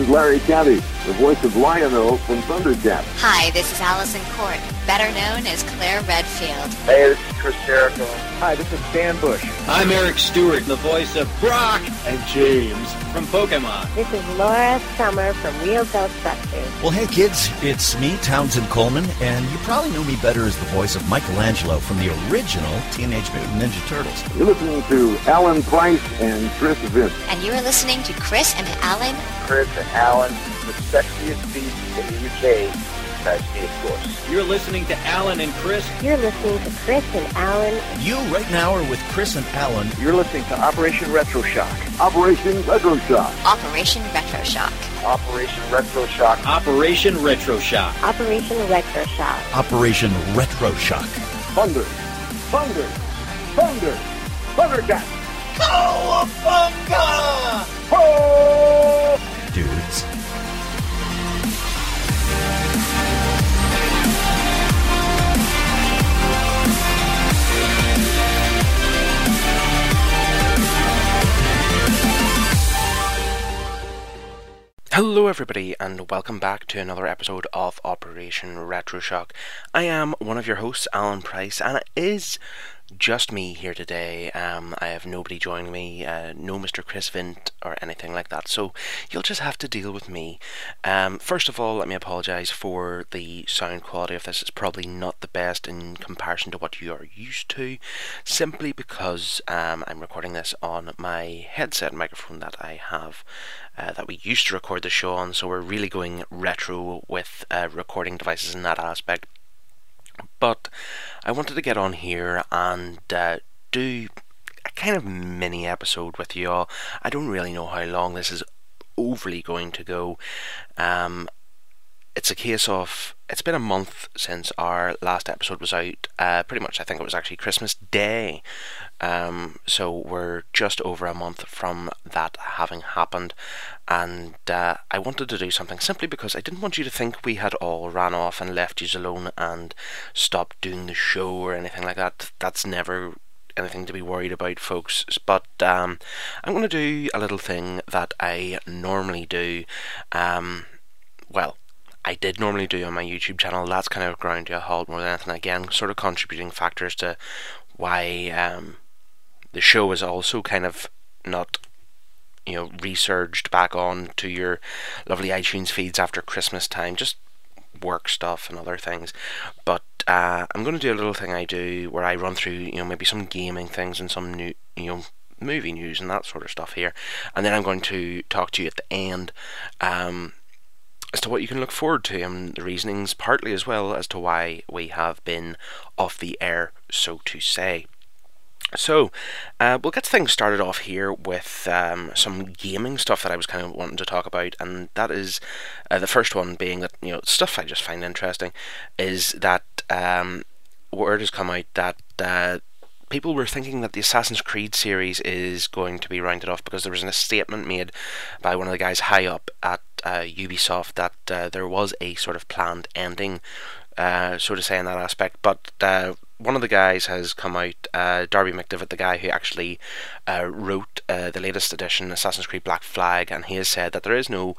is Larry Kenney, the voice of Lion-O from Thundercat. Hi, this is Alyson Court, better known as Claire Redfield. Hey, this is Chris Jericho. Hi, this is Dan Bush. I'm Eric Stuart, the voice of Brock and James from Pokemon. This is Laura Summer from Real Ghostbusters. Well, hey kids, it's me, Townsend Coleman, and you probably know me better as the voice of Michelangelo from the original Teenage Mutant Ninja Turtles. You're listening to Alan Price and Chris Vince. And you are listening to Chris and Alan. Chris and Alan, the sexiest beast in the UK. Besides me, of course. You're listening to Alan and Chris. You're listening to Chris and Alan. You right now are with Chris and Alan. You're listening to Operation Retro Shock. Operation Retro Shock. Operation Retro Shock. Operation Retro Shock. Operation Retro Shock. Operation Retro Shock. Operation Retro Shock. Thunder. Thunder. Thunder. Thundercat. Cowabunga! Oh! Hello, everybody, and welcome back to another episode of Operation Retro Shock. I am one of your hosts, Alan Price, and it is just me here today. Um, I have nobody joining me, uh, no Mr. Chris Vint or anything like that, so you'll just have to deal with me. Um, first of all, let me apologise for the sound quality of this. It's probably not the best in comparison to what you are used to, simply because um, I'm recording this on my headset microphone that I have. Uh, that we used to record the show on, so we're really going retro with uh, recording devices in that aspect. But I wanted to get on here and uh, do a kind of mini episode with you all. I don't really know how long this is overly going to go. Um, it's a case of it's been a month since our last episode was out. Uh, pretty much, I think it was actually Christmas Day. Um, so we're just over a month from that having happened, and uh, I wanted to do something simply because I didn't want you to think we had all ran off and left you alone and stopped doing the show or anything like that. That's never anything to be worried about, folks. But um, I'm going to do a little thing that I normally do. Um, well, I did normally do on my YouTube channel. That's kind of ground to a halt more than anything. Again, sort of contributing factors to why um, the show is also kind of not, you know, resurged back on to your lovely iTunes feeds after Christmas time. Just work stuff and other things. But uh, I'm going to do a little thing I do where I run through, you know, maybe some gaming things and some new, you know, movie news and that sort of stuff here. And then I'm going to talk to you at the end. Um, as to what you can look forward to and the reasonings partly as well as to why we have been off the air so to say. So uh, we'll get things started off here with um, some gaming stuff that I was kind of wanting to talk about, and that is uh, the first one being that you know stuff I just find interesting is that um, word has come out that uh, people were thinking that the Assassin's Creed series is going to be rounded off because there was a statement made by one of the guys high up at uh, Ubisoft that uh, there was a sort of planned ending, uh, so to say, in that aspect. But uh, one of the guys has come out, uh, Darby McDevitt, the guy who actually uh, wrote the latest edition, Assassin's Creed Black Flag, and he has said that there is no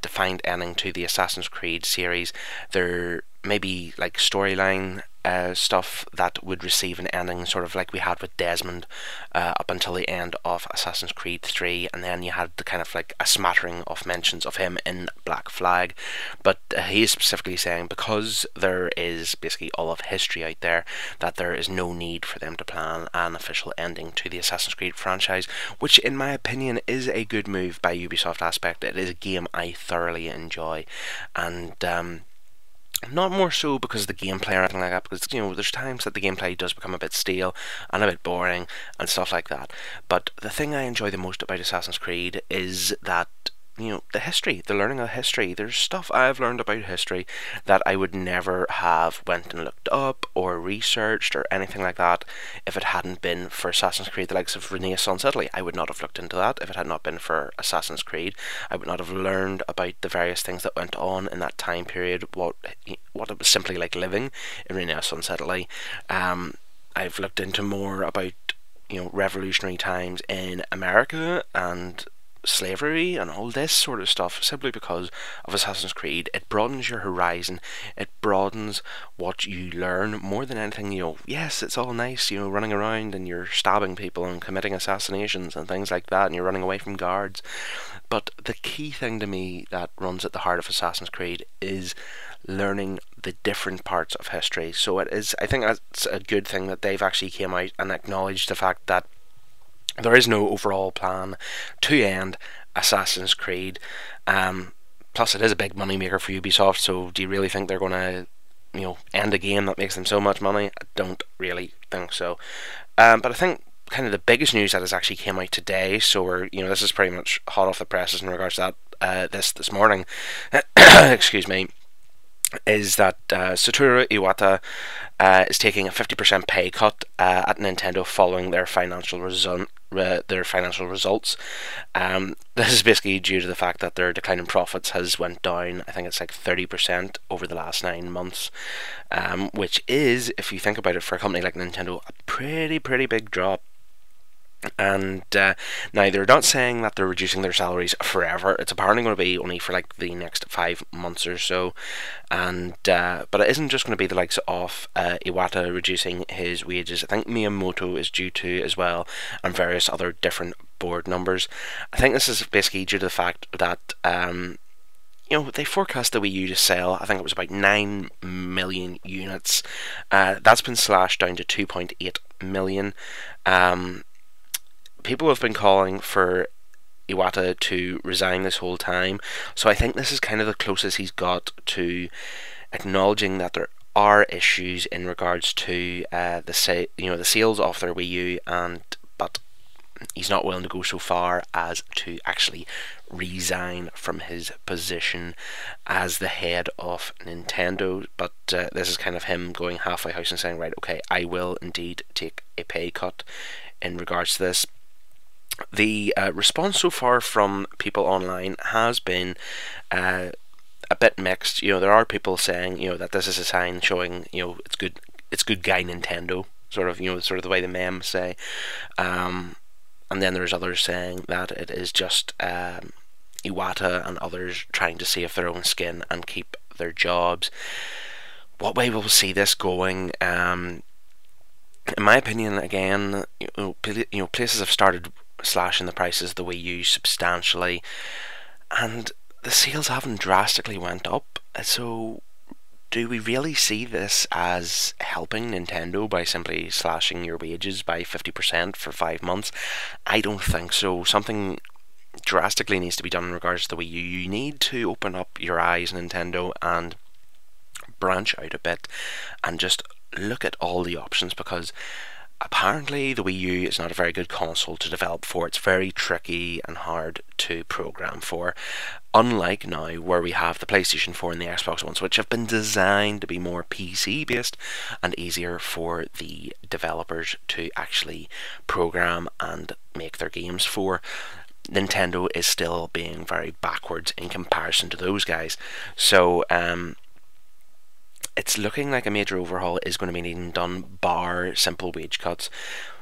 defined ending to the Assassin's Creed series. There may be like storyline uh, stuff that would receive an ending, sort of like we had with Desmond uh, up until the end of Assassin's Creed 3, and then you had the kind of like a smattering of mentions of him in Black Flag. But uh, he is specifically saying because there is basically all of history out there, that there is no need for them to plan an official ending to the Assassin's Creed franchise, which, in my opinion, is a good move by Ubisoft aspect. It is a game I thoroughly enjoy, and um, not more so because of the gameplay or anything like that, because you know there's times that the gameplay does become a bit stale and a bit boring and stuff like that. But the thing I enjoy the most about Assassin's Creed is that you know the history, the learning of history. There's stuff I've learned about history that I would never have went and looked up or researched or anything like that if it hadn't been for Assassin's Creed. The likes of Renaissance Italy, I would not have looked into that if it had not been for Assassin's Creed. I would not have learned about the various things that went on in that time period. What what it was simply like living in Renaissance Italy. Um, I've looked into more about you know revolutionary times in America and slavery and all this sort of stuff simply because of Assassin's Creed. It broadens your horizon. It broadens what you learn more than anything. You know, yes, it's all nice. You know, running around and you're stabbing people and committing assassinations and things like that, and you're running away from guards. But the key thing to me that runs at the heart of Assassin's Creed is learning the different parts of history. So it is. I think that's a good thing that they've actually came out and acknowledged the fact that there is no overall plan to end Assassin's Creed. Um, plus, it is a big money maker for Ubisoft. So, do you really think they're going to, you know, end a game that makes them so much money? I don't really think so. Um, but I think kind of the biggest news that has actually came out today. So, we're, you know, this is pretty much hot off the presses in regards to that. Uh, this this morning, excuse me, is that uh, Satoru Iwata uh, is taking a 50% pay cut uh, at Nintendo following their financial result, their financial results. Um, this is basically due to the fact that their decline in profits has went down. I think it's like 30% over the last nine months, um, which is, if you think about it, for a company like Nintendo, a pretty pretty big drop. And uh, now they're not saying that they're reducing their salaries forever. It's apparently going to be only for like the next five months or so. And uh, but it isn't just going to be the likes of uh, Iwata reducing his wages. I think Miyamoto is due to as well, and various other different board numbers. I think this is basically due to the fact that. Um, you know, they forecast the Wii U to sell, I think it was about 9 million units. Uh, that's been slashed down to 2.8 million. Um, people have been calling for Iwata to resign this whole time. So I think this is kind of the closest he's got to acknowledging that there are issues in regards to uh, the sa- you know the sales of their Wii U, and but he's not willing to go so far as to actually resign from his position as the head of Nintendo. But uh, this is kind of him going halfway house and saying, right, okay, I will indeed take a pay cut in regards to this the uh, response so far from people online has been uh, a bit mixed. You know, there are people saying you know that this is a sign showing you know it's good, it's good guy Nintendo, sort of you know sort of the way the memes say, um, and then there's others saying that it is just um, Iwata and others trying to save their own skin and keep their jobs. What way will we see this going? Um, in my opinion, again, you know, you know, places have started slashing the prices of the Wii U substantially, and the sales haven't drastically went up. So, do we really see this as helping Nintendo by simply slashing your wages by 50% for five months? I don't think so. Something drastically needs to be done in regards to the Wii U. You need to open up your eyes, Nintendo, and branch out a bit and just look at all the options because apparently the Wii U is not a very good console to develop for. It's very tricky and hard to program for. Unlike now, where we have the PlayStation 4 and the Xbox One, which have been designed to be more PC based and easier for the developers to actually program and make their games for. Nintendo is still being very backwards in comparison to those guys. So, um, it's looking like a major overhaul is going to be needing done, bar simple wage cuts.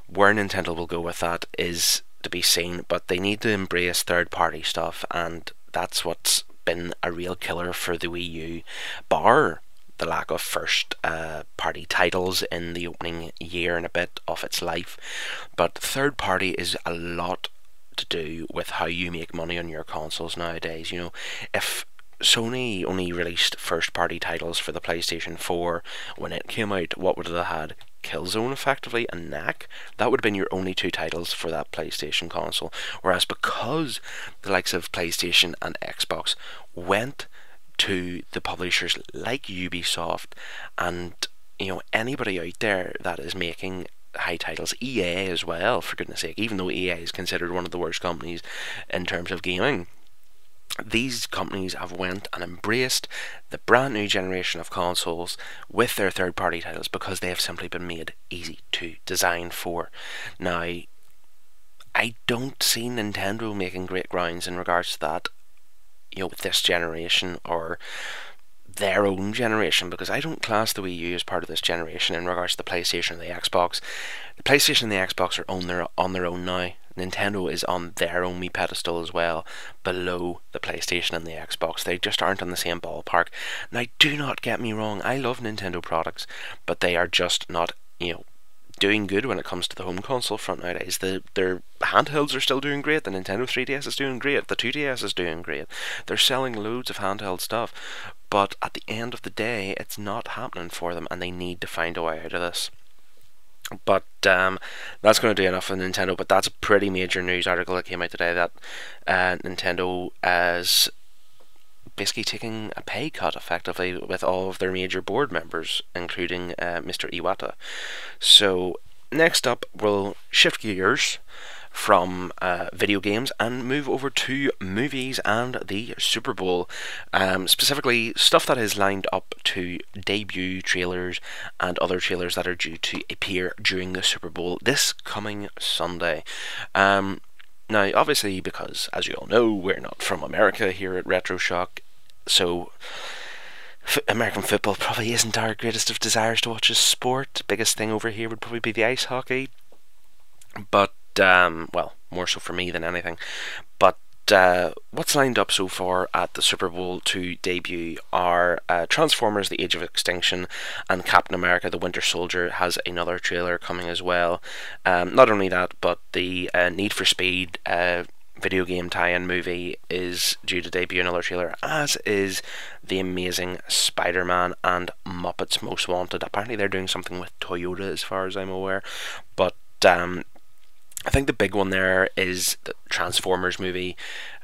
Where Nintendo will go with that is to be seen, but they need to embrace third party stuff, and that's what's been a real killer for the Wii U, bar the lack of first uh, party titles in the opening year and a bit of its life. But third party is a lot to do with how you make money on your consoles nowadays. You know, if Sony only released first party titles for the PlayStation 4 when it came out. What would have had? Killzone effectively and Knack. That would have been your only two titles for that PlayStation console. Whereas because the likes of PlayStation and Xbox went to the publishers like Ubisoft and you know anybody out there that is making high titles, EA as well, for goodness sake, even though EA is considered one of the worst companies in terms of gaming these companies have went and embraced the brand new generation of consoles with their third party titles because they have simply been made easy to design for. Now, I don't see Nintendo making great grounds in regards to that, you know, with this generation or their own generation because I don't class the Wii U as part of this generation in regards to the PlayStation and the Xbox. The PlayStation and the Xbox are on their on their own now. Nintendo is on their own wee pedestal as well, below the PlayStation and the Xbox. They just aren't on the same ballpark. Now, do not get me wrong, I love Nintendo products, but they are just not, you know, doing good when it comes to the home console front nowadays. The their handhelds are still doing great. The Nintendo 3DS is doing great. The 2DS is doing great. They're selling loads of handheld stuff, but at the end of the day, it's not happening for them, and they need to find a way out of this. But um, that's going to do enough for Nintendo. But that's a pretty major news article that came out today that uh, Nintendo is basically taking a pay cut effectively with all of their major board members, including uh, Mr. Iwata. So next up, we'll shift gears from uh, video games and move over to movies and the Super Bowl. Um, specifically, stuff that is lined up to debut trailers and other trailers that are due to appear during the Super Bowl this coming Sunday. Um, now, obviously, because as you all know, we're not from America here at RetroShock, so f- American football probably isn't our greatest of desires to watch as sport. Biggest thing over here would probably be the ice hockey. But um, well, more so for me than anything. But uh, what's lined up so far at the Super Bowl to debut are uh, Transformers: The Age of Extinction and Captain America: The Winter Soldier has another trailer coming as well. Um, not only that, but the uh, Need for Speed uh, video game tie-in movie is due to debut another trailer, as is the amazing Spider-Man and Muppets Most Wanted. Apparently, they're doing something with Toyota, as far as I'm aware, but um, I think the big one there is the Transformers movie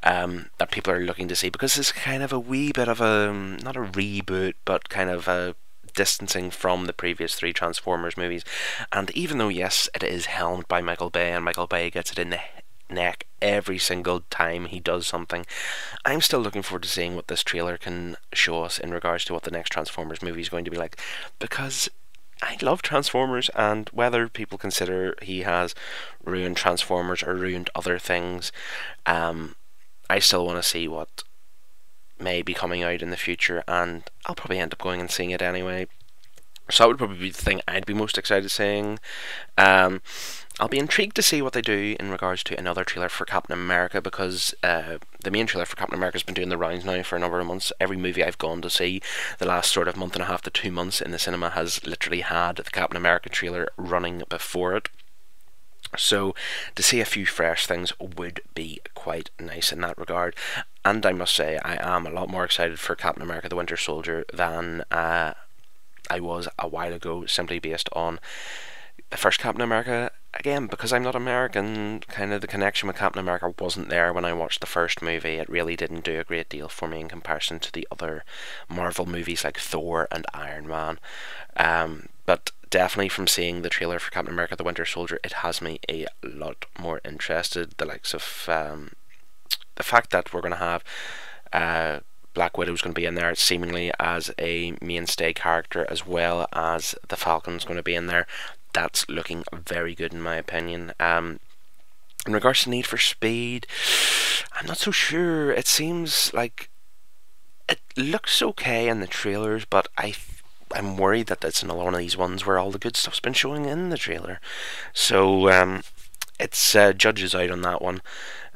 um, that people are looking to see because it's kind of a wee bit of a um, not a reboot, but kind of a distancing from the previous three Transformers movies. And even though yes, it is helmed by Michael Bay, and Michael Bay gets it in the neck every single time he does something, I'm still looking forward to seeing what this trailer can show us in regards to what the next Transformers movie is going to be like, because I love Transformers, and whether people consider he has ruined Transformers or ruined other things, um, I still want to see what may be coming out in the future, and I'll probably end up going and seeing it anyway. So that would probably be the thing I'd be most excited seeing. Um, I'll be intrigued to see what they do in regards to another trailer for Captain America because uh, the main trailer for Captain America has been doing the rounds now for a number of months. Every movie I've gone to see the last sort of month and a half to two months in the cinema has literally had the Captain America trailer running before it. So to see a few fresh things would be quite nice in that regard. And I must say, I am a lot more excited for Captain America: The Winter Soldier than uh, I was a while ago, simply based on the first Captain America again, because I'm not American, kind of the connection with Captain America wasn't there when I watched the first movie. It really didn't do a great deal for me in comparison to the other Marvel movies like Thor and Iron Man. Um, but definitely from seeing the trailer for Captain America: The Winter Soldier, it has me a lot more interested. The likes of um, the fact that we're going to have. Uh, Black Widow's going to be in there seemingly as a mainstay character, as well as the Falcon's going to be in there that's looking very good in my opinion. Um, in regards to Need for Speed, I'm not so sure. It seems like it looks okay in the trailers, but I I'm worried that it's another one of these ones where all the good stuff's been showing in the trailer. So um, it's uh, judges out on that one.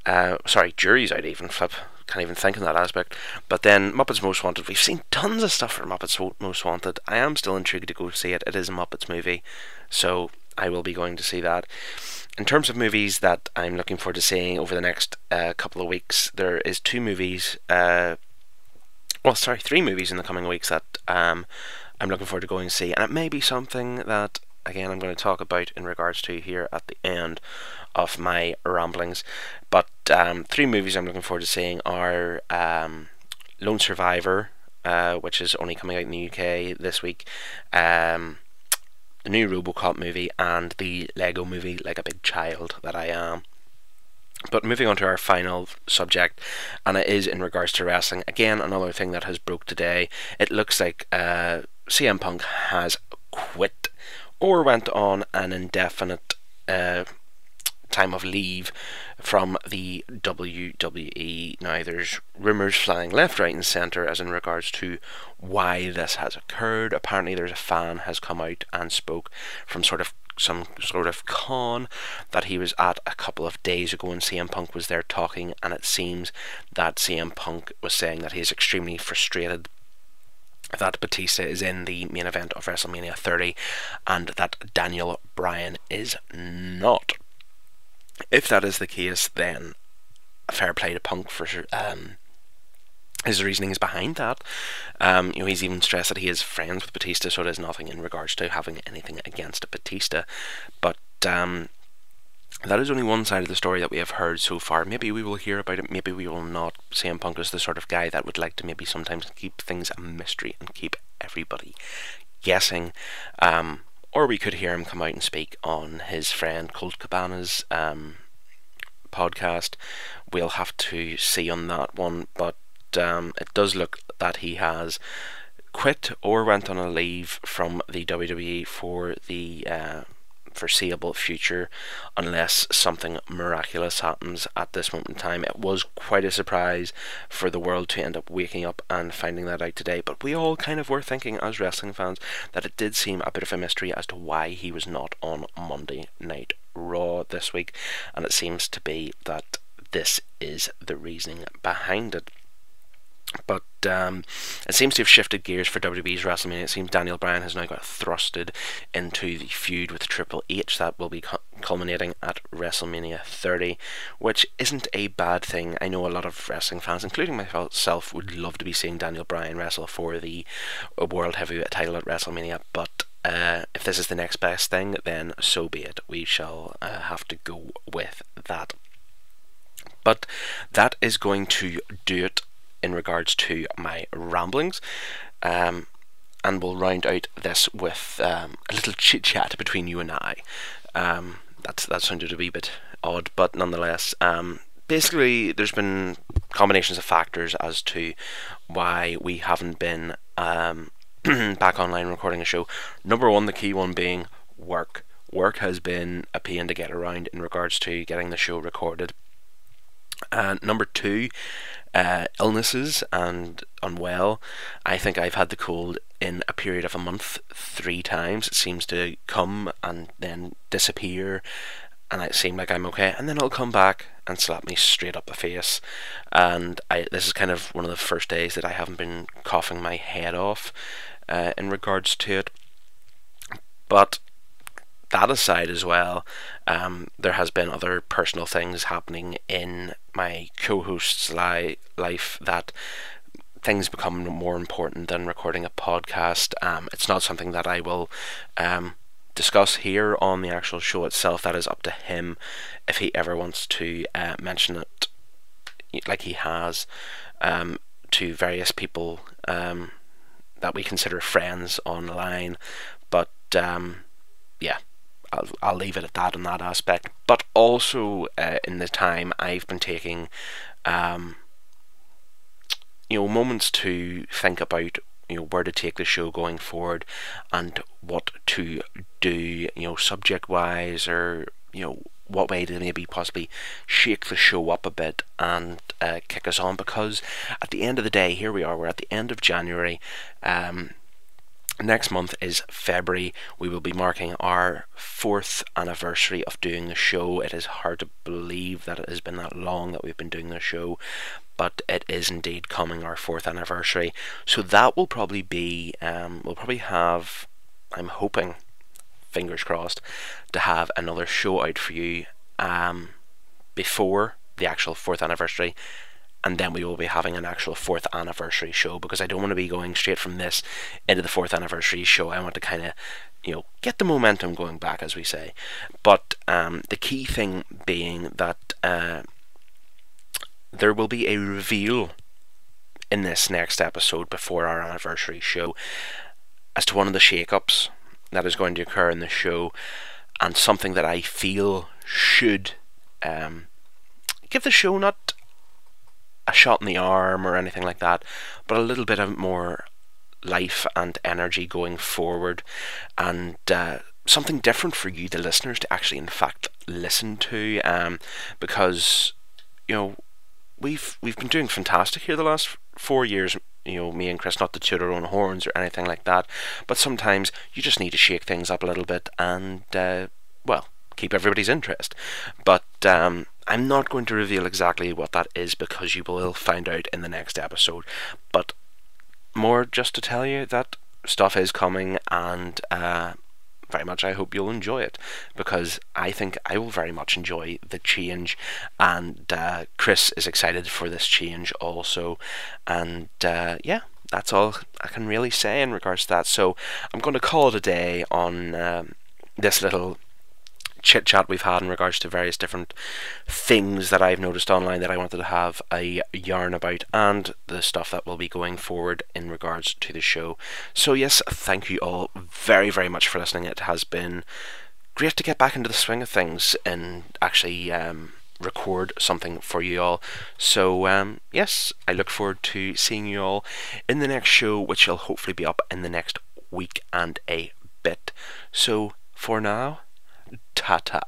Uh, sorry, juries out even. Flip can't even think in that aspect. But then Muppets Most Wanted, we've seen tons of stuff for Muppets Most Wanted. I am still intrigued to go see it. It is a Muppets movie, so I will be going to see that. In terms of movies that I'm looking forward to seeing over the next uh, couple of weeks, there is two movies. Uh, well, sorry, three movies in the coming weeks that um, I'm looking forward to going to see, and it may be something that again I'm going to talk about in regards to here at the end of my ramblings. But um, three movies I'm looking forward to seeing are um, Lone Survivor, uh, which is only coming out in the UK this week, um, the new Robocop movie, and the Lego movie, Like a Big Child, that I am. But moving on to our final subject, and it is in regards to wrestling. Again, another thing that has broke today. It looks like uh, CM Punk has quit or went on an indefinite uh, time of leave from the WWE. Now, there's rumours flying left, right, and centre as in regards to why this has occurred. Apparently, there's a fan has come out and spoke from sort of some sort of con that he was at a couple of days ago and CM Punk was there talking and it seems that CM Punk was saying that he is extremely frustrated that Batista is in the main event of WrestleMania 30 and that Daniel Bryan is not. If that is the case, then fair play to Punk for um, his behind that. Um, you know, he's even stressed that he is friends with Batista, so there's nothing in regards to having anything against Batista. But um, that is only one side of the story that we have heard so far. Maybe we will hear about it, maybe we will not. CM Punk is the sort of guy that would like to maybe sometimes keep things a mystery and keep everybody guessing. Um, or we could hear him come out and speak on his friend Colt Cabana's um, podcast. We'll have to see on that one, but um, it does look that he has quit or went on a leave from the WWE for the uh, foreseeable future unless something miraculous happens at this moment in time. It was quite a surprise for the world to end up waking up and finding that out today, but we all kind of were thinking as wrestling fans that it did seem a bit of a mystery as to why he was not on Monday Night Raw this week, and it seems to be that this is the reasoning behind it. But um, it seems to have shifted gears for WWE's WrestleMania. It seems Daniel Bryan has now got thrusted into the feud with Triple H that will be cu- culminating at WrestleMania 30, which isn't a bad thing. I know a lot of wrestling fans, including myself, would love to be seeing Daniel Bryan wrestle for the World Heavyweight title at WrestleMania, but uh, if this is the next best thing, then so be it. We shall uh, have to go with that. But that is going to do it in regards to my ramblings. Um, and we'll round out this with um, a little chit chat between you and I. Um, that's that sounded a wee bit odd, but nonetheless, um, basically, there's been combinations of factors as to why we haven't been um, back online recording a show. Number one, the key one being work. Work has been a pain to get around in regards to getting the show recorded. And number two, uh, illnesses and unwell. I think I've had the cold in a period of a month three times. It seems to come and then disappear, and it seems like I'm okay, and then it'll come back and slap me straight up the face. And I, this is kind of one of the first days that I haven't been coughing my head off uh, in regards to it. But that aside as well, um, there has been other personal things happening in my co-host's li- life that things become more important than recording a podcast. Um, it's not something that I will um, discuss here on the actual show itself. That is up to him if he ever wants to uh, mention it, like he has, um, to various people um, that we consider friends online. But um, yeah, I'll, I'll leave it at that in that aspect. But also uh, in the time I've been taking, um, you know, moments to think about you know where to take the show going forward and what to do you know subject wise or you know what way to maybe possibly shake the show up a bit and uh, kick us on because at the end of the day here we are we're at the end of January um, Next month is February. We will be marking our fourth anniversary of doing the show. It is hard to believe that it has been that long that we've been doing the show, but it is indeed coming our fourth anniversary. So that will probably be, um, we'll probably have, I'm hoping, fingers crossed, to have another show out for you um, before the actual fourth anniversary and then we will be having an actual fourth anniversary show because I don't want to be going straight from this into the fourth anniversary show. I want to kind of, you know, get the momentum going back, as we say. But um, the key thing being that uh, there will be a reveal in this next episode before our anniversary show as to one of the shake-ups that is going to occur in the show and something that I feel should um, give the show not a shot in the arm or anything like that, but a little bit of more life and energy going forward, and uh, something different for you, the listeners, to actually, in fact, listen to. Um, because you know we've we've been doing fantastic here the last four years. You know, me and Chris, not to toot our own horns or anything like that, but sometimes you just need to shake things up a little bit and, uh, well, keep everybody's interest. But um, I'm not going to reveal exactly what that is because you will find out in the next episode. But more just to tell you that stuff is coming and uh, very much I hope you'll enjoy it because I think I will very much enjoy the change, and uh, Chris is excited for this change also, and uh, yeah. That's all I can really say in regards to that. So I'm going to call it a day on um, this little chit chat we've had in regards to various different things that I've noticed online that I wanted to have a yarn about and the stuff that will be going forward in regards to the show. So, yes, thank you all very, very much for listening. It has been great to get back into the swing of things and actually. Um, record something for you all. So, um, yes, I look forward to seeing you all in the next show, which will hopefully be up in the next week and a bit. So, for now, Ta ta.